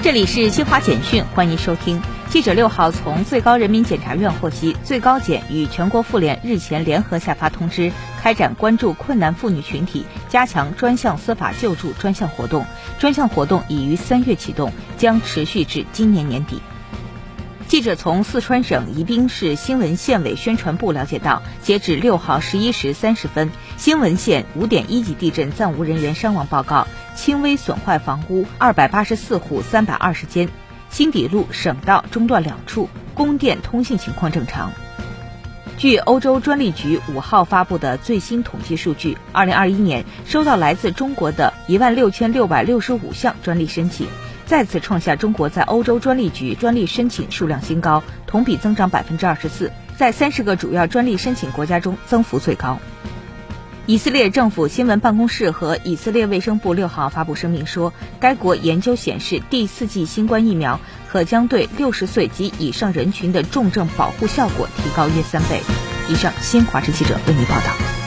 这里是新华简讯，欢迎收听。记者六号从最高人民检察院获悉，最高检与全国妇联日前联合下发通知，开展关注困难妇女群体、加强专项司法救助专项活动。专项活动已于三月启动，将持续至今年年底。记者从四川省宜宾市兴文县委宣传部了解到，截止六号十一时三十分，兴文县五点一级地震暂无人员伤亡报告，轻微损坏房屋二百八十四户三百二十间，新底路省道中断两处，供电通信情况正常。据欧洲专利局五号发布的最新统计数据，二零二一年收到来自中国的一万六千六百六十五项专利申请。再次创下中国在欧洲专利局专利申请数量新高，同比增长百分之二十四，在三十个主要专利申请国家中增幅最高。以色列政府新闻办公室和以色列卫生部六号发布声明说，该国研究显示，第四季新冠疫苗可将对六十岁及以上人群的重症保护效果提高约三倍。以上，新华社记者为您报道。